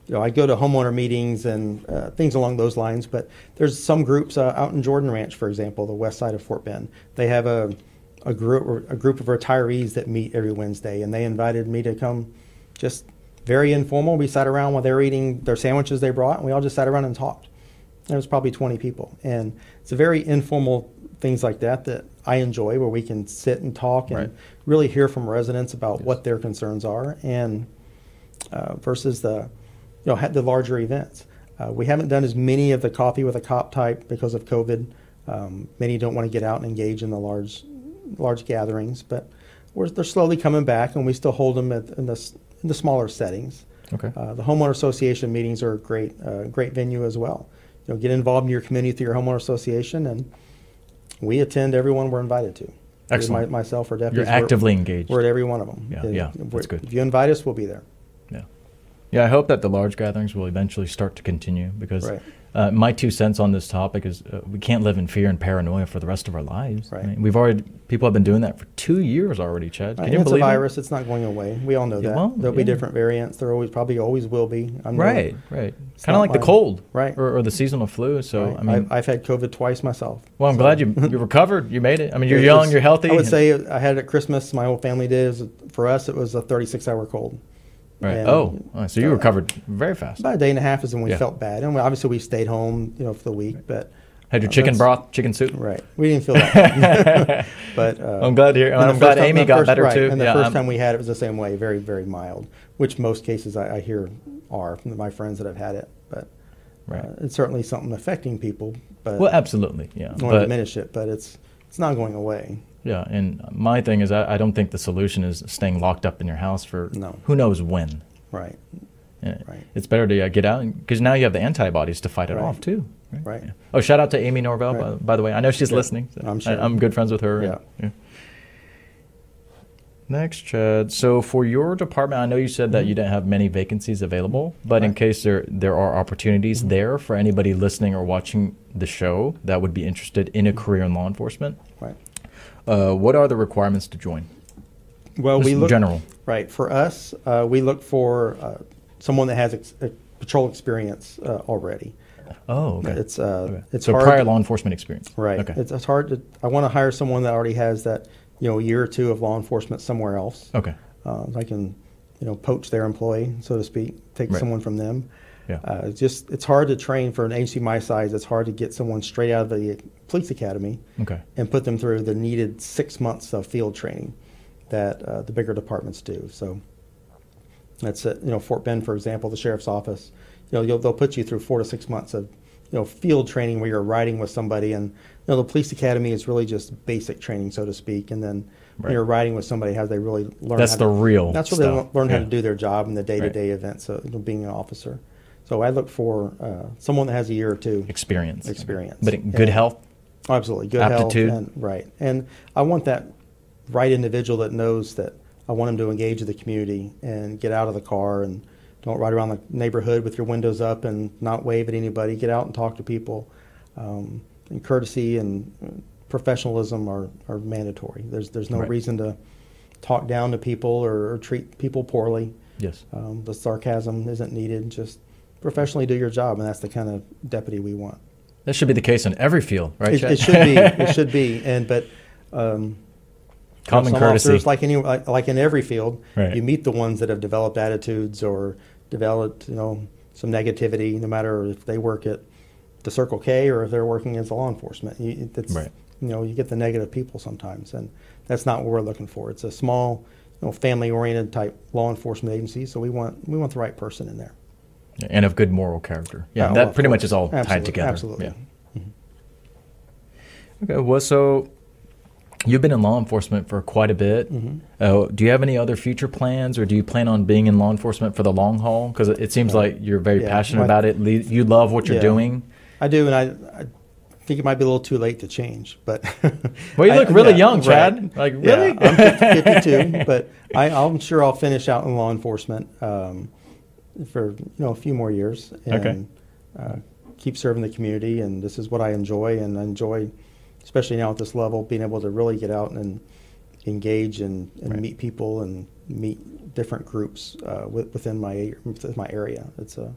you know, I go to homeowner meetings and uh, things along those lines. But there's some groups uh, out in Jordan Ranch, for example, the west side of Fort Bend. They have a a group a group of retirees that meet every Wednesday, and they invited me to come. Just very informal. We sat around while they were eating their sandwiches they brought, and we all just sat around and talked. There was probably 20 people, and it's a very informal things like that that I enjoy, where we can sit and talk and Right. really hear from residents about Yes. what their concerns are, and uh, versus the you know the larger events. Uh, we haven't done as many of the coffee with a cop type because of COVID. Um, many don't want to get out and engage in the large large gatherings, but we're, they're slowly coming back, and we still hold them at, in the in the smaller settings. Okay. Uh, the homeowner association meetings are a great, uh, great venue as well. You know, get involved in your community through your homeowner association, and we attend everyone we're invited to. Excellent. My, myself or You're deputies. we're- actively engaged. We're at every one of them. Yeah, Uh, yeah, that's good. If you invite us, we'll be there. Yeah. Yeah, I hope that the large gatherings will eventually start to continue because Right. Uh, my two cents on this topic is uh, we can't live in fear and paranoia for the rest of our lives. I Right. mean, we've already people have been doing that for two years already, Chad. Can Right, you it's a believe it? virus. It's not going away. We all know Yeah, that. well, There'll be different variants. There always probably always will be. I'm no- Right, right. Kind of like the cold, Right. or, or the seasonal flu. So right. I mean, I've, I've had COVID twice myself. well, I'm So- glad you you recovered. You made it. I mean, you're It young, was- you're healthy. I would say I had it at Christmas. My whole family did. Was- for us, it was a 36 hour cold. Right. and- Oh, so you uh, recovered very fast. About a day and a half is when we Yeah. felt bad, and obviously we stayed home, you know, for the week. But Had your uh, chicken broth, chicken soup. right, we didn't feel that. bad. but uh, I'm glad to hear. and the I'm glad time- Amy the got first- better right, too. And the Yeah, 1st I'm- time we had it was the same way, very very mild, which most cases I, I hear are from my friends that have had it. But Right. uh, it's certainly something affecting people. But Well, absolutely. Yeah. I don't want to diminish it, but it's it's not going away. Yeah, and my thing is, I, I don't think the solution is staying locked up in your house for No. who knows when. Right. Yeah. Right. It's better to uh, get out because now you have the antibodies to fight it Right. off too. Right. Yeah. Oh, shout out to Amy Norvell, by, Right. by the way. I know she's Yeah. listening. so I'm sure. I, am good friends with her. and- Yeah. Next, Chad. So for your department, I know you said that Mm-hmm. you didn't have many vacancies available, but in case there there are opportunities Mm-hmm. there for anybody listening or watching the show that would be interested in a Mm-hmm. career in law enforcement, Right. Uh, what are the requirements to join? Well, Just we in look general. right for us. Uh, we look for uh, someone that has ex- uh, patrol experience uh, already. Oh, okay. It's uh, Okay. it's so hard prior to- law enforcement experience. Right. Okay. It's, it's hard to. I want to hire someone that already has that, you know, year or two of law enforcement somewhere else. okay. Uh, I can, you know, poach their employee, so to speak, take Right. someone from them. Yeah. Uh, it's just it's hard to train for an agency my size. It's hard to get someone straight out of the police academy Okay. and put them through the needed six months of field training that uh, the bigger departments do. So that's it. You know, Fort Bend, for example, the sheriff's office. You know, you'll, they'll put you through four to six months of you know field training where you're riding with somebody, and you know the police academy is really just basic training, so to speak, and then Right. when you're riding with somebody, how they really learn. That's how the to, real That's where they learn how Yeah. to do their job in the day to day events of you know, being an officer. So I look for uh, someone that has a year or two experience. experience. But good And- health. Absolutely, good Aptitude. health, and, right? And I want that right individual that knows that I want him to engage with the community and get out of the car and don't ride around the neighborhood with your windows up and not wave at anybody. Get out and talk to people. Um, and courtesy and professionalism are, are mandatory. There's there's no Right. reason to talk down to people or, or treat people poorly. Yes. Um, the sarcasm isn't needed. Just professionally do your job, and that's the kind of deputy we want. That should be the case in every field, right? It, it should be. It should be. And but um, Common some courtesy. officers, like any like, like in every field, Right. you meet the ones that have developed attitudes or developed you know some negativity. No matter if they work at the Circle K or if they're working as law enforcement, you, Right. you know you get the negative people sometimes, and that's not what we're looking for. It's a small, you know, family-oriented type law enforcement agency. So we want we want the right person in there. And of good moral character. Yeah, Uh, that of pretty much is all tied together. Absolutely. Yeah. Okay. Well, so you've been in law enforcement for quite a bit. Mm-hmm. Uh, do you have any other future plans, or do you plan on being in law enforcement for the long haul? Because it, seems Right. like you're very Yeah. passionate about it. Le- You love what you're Yeah. doing. I do, and I, I think it might be a little too late to change. But Well, you I- look really yeah, young, Chad. right. Like Yeah, really? I'm 50, 52, but I, I'm sure I'll finish out in law enforcement um, for you know a few more years and Okay. uh, keep serving the community. And this is what I enjoy, and I enjoy, especially now at this level, being able to really get out and engage and, and Right. meet people and meet different groups uh, within my within my area. It's a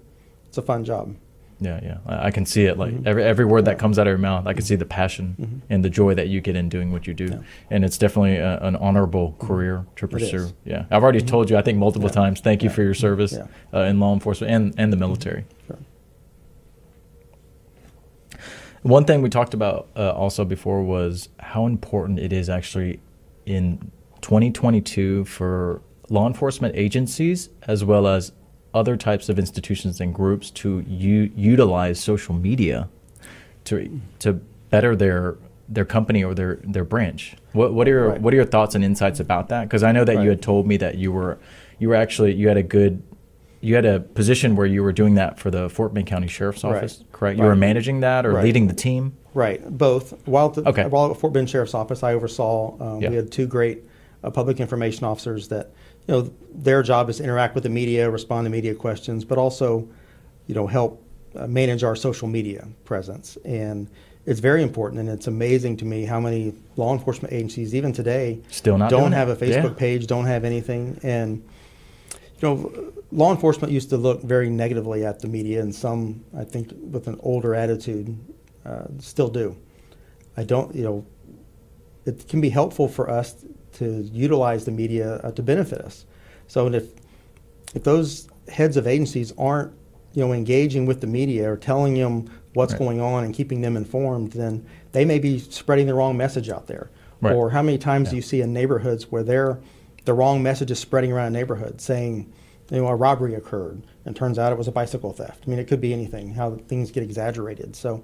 it's a fun job. Yeah, yeah. I, I can see it. Like Mhm. every every word that comes out of your mouth, I can see the passion Mhm. and the joy that you get in doing what you do. Yeah. And it's definitely a, an honorable career to pursue. Yeah, I've already Mhm. told you. I think multiple Yeah. times. Thank you for your service uh, in law enforcement and and the military. Sure. One thing we talked about uh, also before was how important it is actually in 2022 for law enforcement agencies as well as other types of institutions and groups to u- utilize social media to to better their their company or their their branch. What what are your Right. what are your thoughts and insights about that? Because I know that you had told me that you were you were actually you had a good you had a position where you were doing that for the Fort Bend County Sheriff's Right. Office, correct? You were managing that or Right. leading the team. Right, both. While, at the, Okay. while at Fort Bend Sheriff's Office, I oversaw. Um, Yeah. We had two great uh, public information officers that, you know, their job is to interact with the media, respond to media questions, but also, you know, help uh, manage our social media presence. And it's very important, and it's amazing to me how many law enforcement agencies, even today, Still not don't have a Facebook Yeah. page, don't have anything, and you know, law enforcement used to look very negatively at the media, and some, I think, with an older attitude, uh, still do. I don't, you know, it can be helpful for us to utilize the media uh, to benefit us. So if if those heads of agencies aren't, you know, engaging with the media or telling them what's Right. going on and keeping them informed, then they may be spreading the wrong message out there. Right. Or how many times Yeah. do you see in neighborhoods where they're, the wrong message is spreading around a neighborhood saying, you know, a robbery occurred and turns out it was a bicycle theft. I mean, it could be anything, how things get exaggerated. So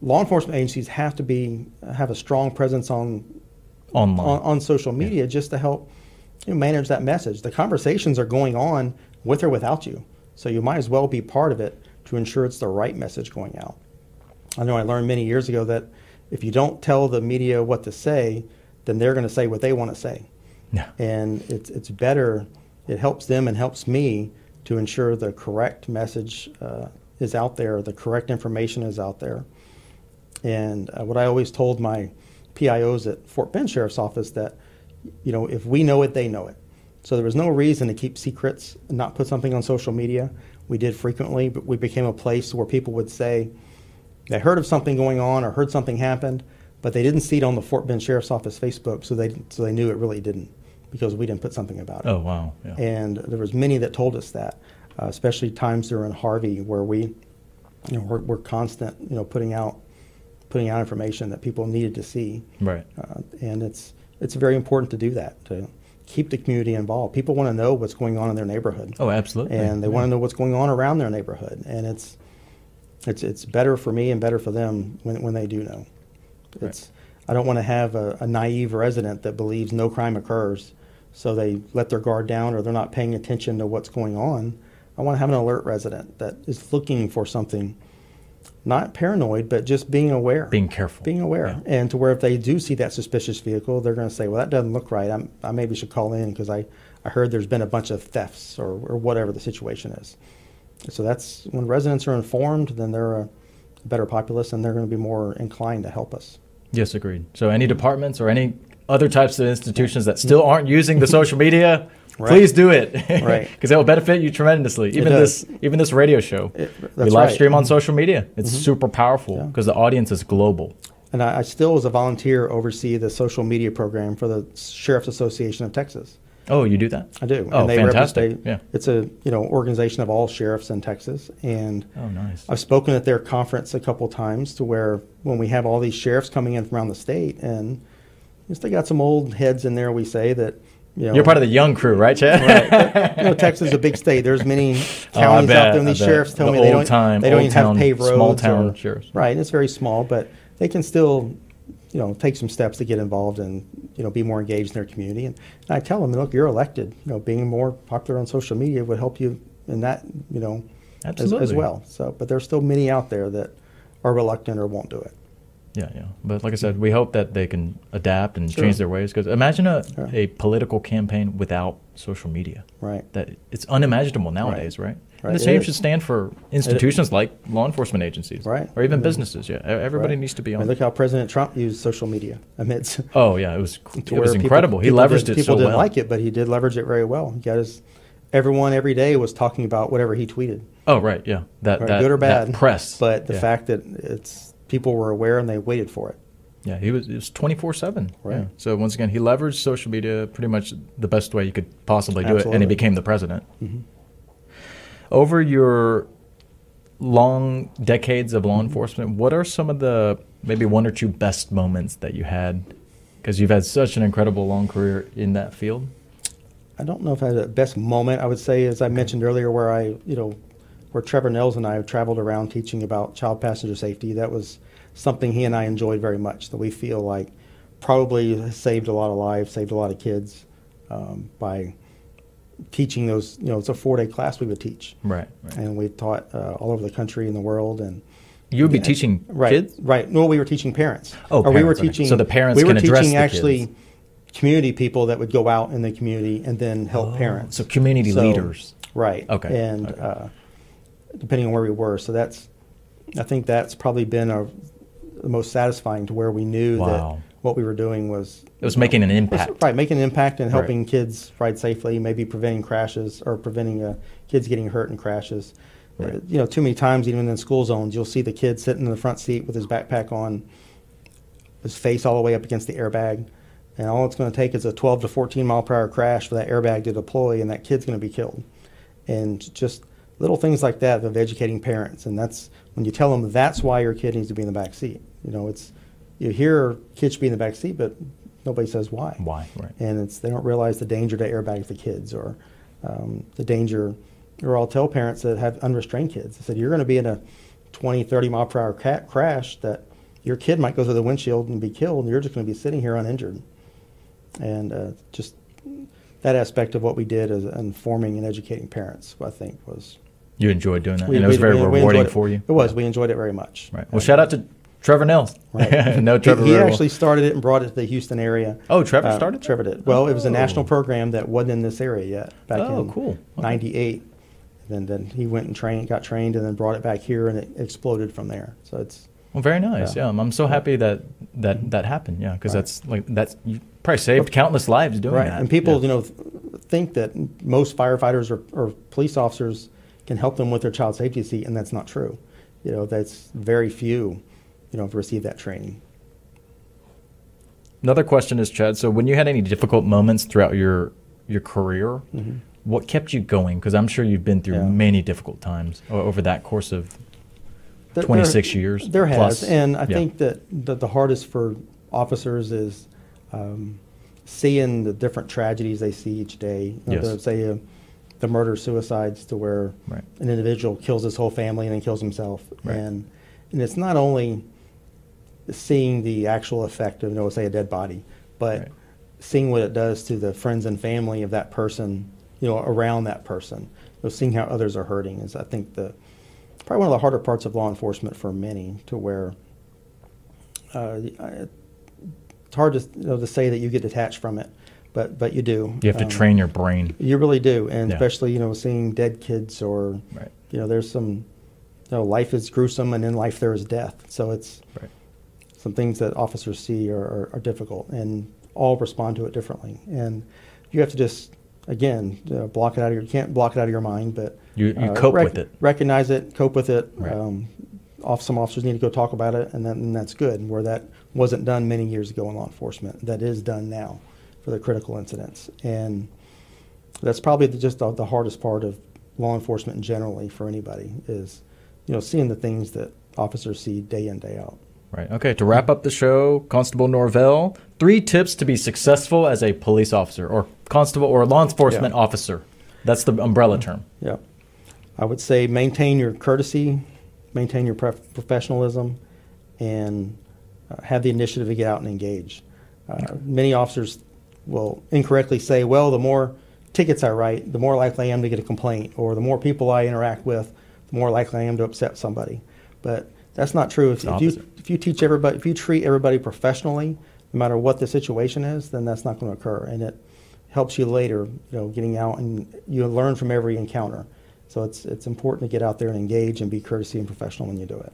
law enforcement agencies have to be, have a strong presence on Online. on, on social media just to help you know, manage that message. The conversations are going on with or without you, so you might as well be part of it to ensure it's the right message going out. I know I learned many years ago that if you don't tell the media what to say, then they're going to say what they want to say, yeah. and it's it's better. It helps them and helps me to ensure the correct message uh, is out there, the correct information is out there. And uh, what I always told my PIOs at Fort Bend Sheriff's Office that, you know, if we know it, they know it. So there was no reason to keep secrets and not put something on social media. We did frequently, but we became a place where people would say they heard of something going on or heard something happened, but they didn't see it on the Fort Bend Sheriff's Office Facebook, so they so they knew it really didn't because we didn't put something about it. Oh wow. Yeah. And there was many that told us that, uh, especially times during Harvey where we, you know, we're, we're constant, you know, putting out, putting out information that people needed to see, Right. uh, and it's it's very important to do that to keep the community involved. People want to know what's going on in their neighborhood, Oh, absolutely. and they Yeah. want to know what's going on around their neighborhood, and it's it's it's better for me and better for them when when they do know. It's I don't want to have a, a naive resident that believes no crime occurs, so they let their guard down or they're not paying attention to what's going on. I want to have an alert resident that is looking for something, not paranoid, but just being aware. Being careful. Being aware. Yeah. And to where if they do see that suspicious vehicle, they're going to say, well, that doesn't look right. I'm, I maybe should call in because I, I heard there's been a bunch of thefts or, or whatever the situation is. So that's when residents are informed, then they're a better populace and they're going to be more inclined to help us. Yes, agreed. So any departments or any other types of institutions that still aren't using the social media, Right. please do it. Right. Because it will benefit you tremendously. Even this even this radio show. It- we live right. Mm-hmm. stream on social media. It's super powerful Yeah. because the audience is global. And I, I still, as a volunteer, oversee the social media program for the Sheriff's Association of Texas. Oh, you do that? I do. Oh, and they fantastic. represent- Yeah. It's a you know organization of all sheriffs in Texas, and Oh, nice. I've spoken at their conference a couple times to where when we have all these sheriffs coming in from around the state, and they got some old heads in there. We say that you know You're part of the young crew, right, Chad? you know, Texas is a big state. There's many Oh, counties bet, out there, and these sheriffs tell The me they don't, time- they don't even have town- paved roads. small town or- sheriffs. Right, and it's very small, but they can still, you know, take some steps to get involved and you know be more engaged in their community. And, and I tell them, look, you're elected. You know, being more popular on social media would help you in that, you know, as, as well. So, but there's still many out there that are reluctant or won't do it. Yeah, yeah. But like I said, we hope that they can adapt and Sure. change their ways. Because imagine a, a political campaign without social media. Right. That it's unimaginable nowadays, right? Right, And the same should stand for institutions like law enforcement agencies, Right. Or even businesses. Yeah, everybody Right. needs to be I on. mean, look how President Trump used social media amidst oh yeah, it was it was people- incredible. he leveraged did- it People so didn't well. like it, but he did leverage it very well. He got his everyone every day was talking about whatever he tweeted, Oh right, yeah. That, right, that good or that bad. press. But the yeah. fact that it's people were aware and they waited for it. Yeah, he was it was twenty four seven. Right. So once again, he leveraged social media pretty much the best way you could possibly do it, and he became the president. Mhm. Over your long decades of Mm-hmm. law enforcement, what are some of the maybe one or two best moments that you had? Because you've had such an incredible long career in that field. I don't know if I had a best moment. I would say, as I mentioned earlier, where I, you know, where Trevor Nehls and I have traveled around teaching about child passenger safety. That was something he and I enjoyed very much. That we feel like probably saved a lot of lives, saved a lot of kids um, by teaching those. You know, it's a four-day class we would teach, Right. right. and we've taught uh, all over the country and the world. And You would be Yeah. teaching right, kids. right. No, we were teaching parents. Oh, or we were parents, okay. teaching. So the parents we were teaching actually kids. community people that would go out in the community and then help parents. So community So- leaders. Right. Okay, And okay. Uh, depending on where we were, so that's, I think that's probably been our, the most satisfying to where we knew Wow. that what we were doing was It was making an was- impact. right, making an impact and Right. helping kids ride safely, maybe preventing crashes or preventing uh, kids getting hurt in crashes. Uh, you know, too many times, even in school zones, you'll see the kid sitting in the front seat with his backpack on, his face all the way up against the airbag, and all it's going to take is a 12 to 14 mile per hour crash for that airbag to deploy, and that kid's going to be killed. And just little things like that of educating parents, and that's when you tell them that's why your kid needs to be in the back seat. You know, it's you hear kids should be in the back seat, but nobody says why Why? Right. and it's they don't realize the danger to airbag for kids or um, the danger or I'll tell parents that have unrestrained kids I said you're going to be in a 20 30 mile per hour ca- crash that your kid might go through the windshield and be killed and you're just going to be sitting here uninjured and uh, just that aspect of what we did as informing and educating parents I think was You enjoyed doing that, we- and it was very rewarding it. for you. it was we enjoyed it very much Right. Well, shout out to Trevor Nehls. Right. no, He- Trevor. he, well. actually started it and brought it to the Houston area Oh, Trevor Uh, started. Trevor did. Well, it was a national Oh. program that wasn't in this area yet back Oh, in cool. Okay. '98. And then he went and trained, got trained, and then brought it back here, and it exploded from there. So it's Well, very nice. Yeah, Yeah. I'm, I'm so happy that that that happened. Yeah, because Right. that's like that's you probably saved countless lives doing right. that. And people, Yeah. you know, th- think that most firefighters or, or police officers can help them with their child safety seat, and that's not true. You know, that's very few, you know, have received that training. Another question is, Chad. So, when you had any difficult moments throughout your your career, what kept you going? Because I'm sure you've been through Mm-hmm. Yeah. many difficult times over that course of There- 26 there- years There has, plus. and I Yeah. think that the, the hardest for officers is um, seeing the different tragedies they see each day. You know, Yes. say a the murder suicides to where Right. an individual kills his whole family and then kills himself. Right. And and it's not only seeing the actual effect of, you know, say a dead body, but Right. seeing what it does to the friends and family of that person, you know, around that person. You know, seeing how others are hurting is, I think, the probably one of the harder parts of law enforcement for many. To where uh, it's hard to you know to say that you get detached from it, but but you do. You have to Um, train your brain. You really do, and Yeah. especially you know seeing dead kids or Right. you know there's some you know life is gruesome and in life there is death. So it's Right. some things that officers see are, are, are difficult and all respond to it differently. And you have to just, again, uh, block it out of your, you can't block it out of your mind, but You- you uh, cope with it. Recognize it, cope with it. Right. Um, off, some officers need to go talk about it, and, then, and that's good. Where that wasn't done many years ago in law enforcement, that is done now for the critical incidents. And that's probably the, just the, the hardest part of law enforcement generally for anybody is, you know, seeing the things that officers see day in, day out. Right. Okay. To wrap up the show, Constable Norvell, three tips to be successful as a police officer or constable or law enforcement Yeah. officer. That's the umbrella term. Yeah. I would say maintain your courtesy, maintain your prof- professionalism, and uh, have the initiative to get out and engage. Uh, many officers will incorrectly say, well, the more tickets I write, the more likely I am to get a complaint, or the more people I interact with, the more likely I am to upset somebody. But that's not true. If, if you if you teach everybody, if you treat everybody professionally, no matter what the situation is, then that's not going to occur, and it helps you later, you know, getting out and you learn from every encounter. So it's it's important to get out there and engage and be courtesy and professional when you do it.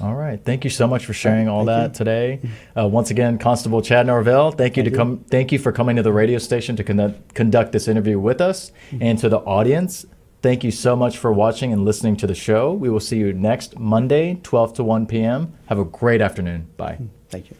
All right. Thank you so much for sharing all Thank that you. today. Uh, once again, Constable Chad Norvell, thank you Thank to you. come. Thank you for coming to the radio station to conduct, conduct this interview with us, Mm-hmm. and to the audience. Thank you so much for watching and listening to the show. We will see you next Monday, 12 to 1 p.m. Have a great afternoon. Bye. Thank you.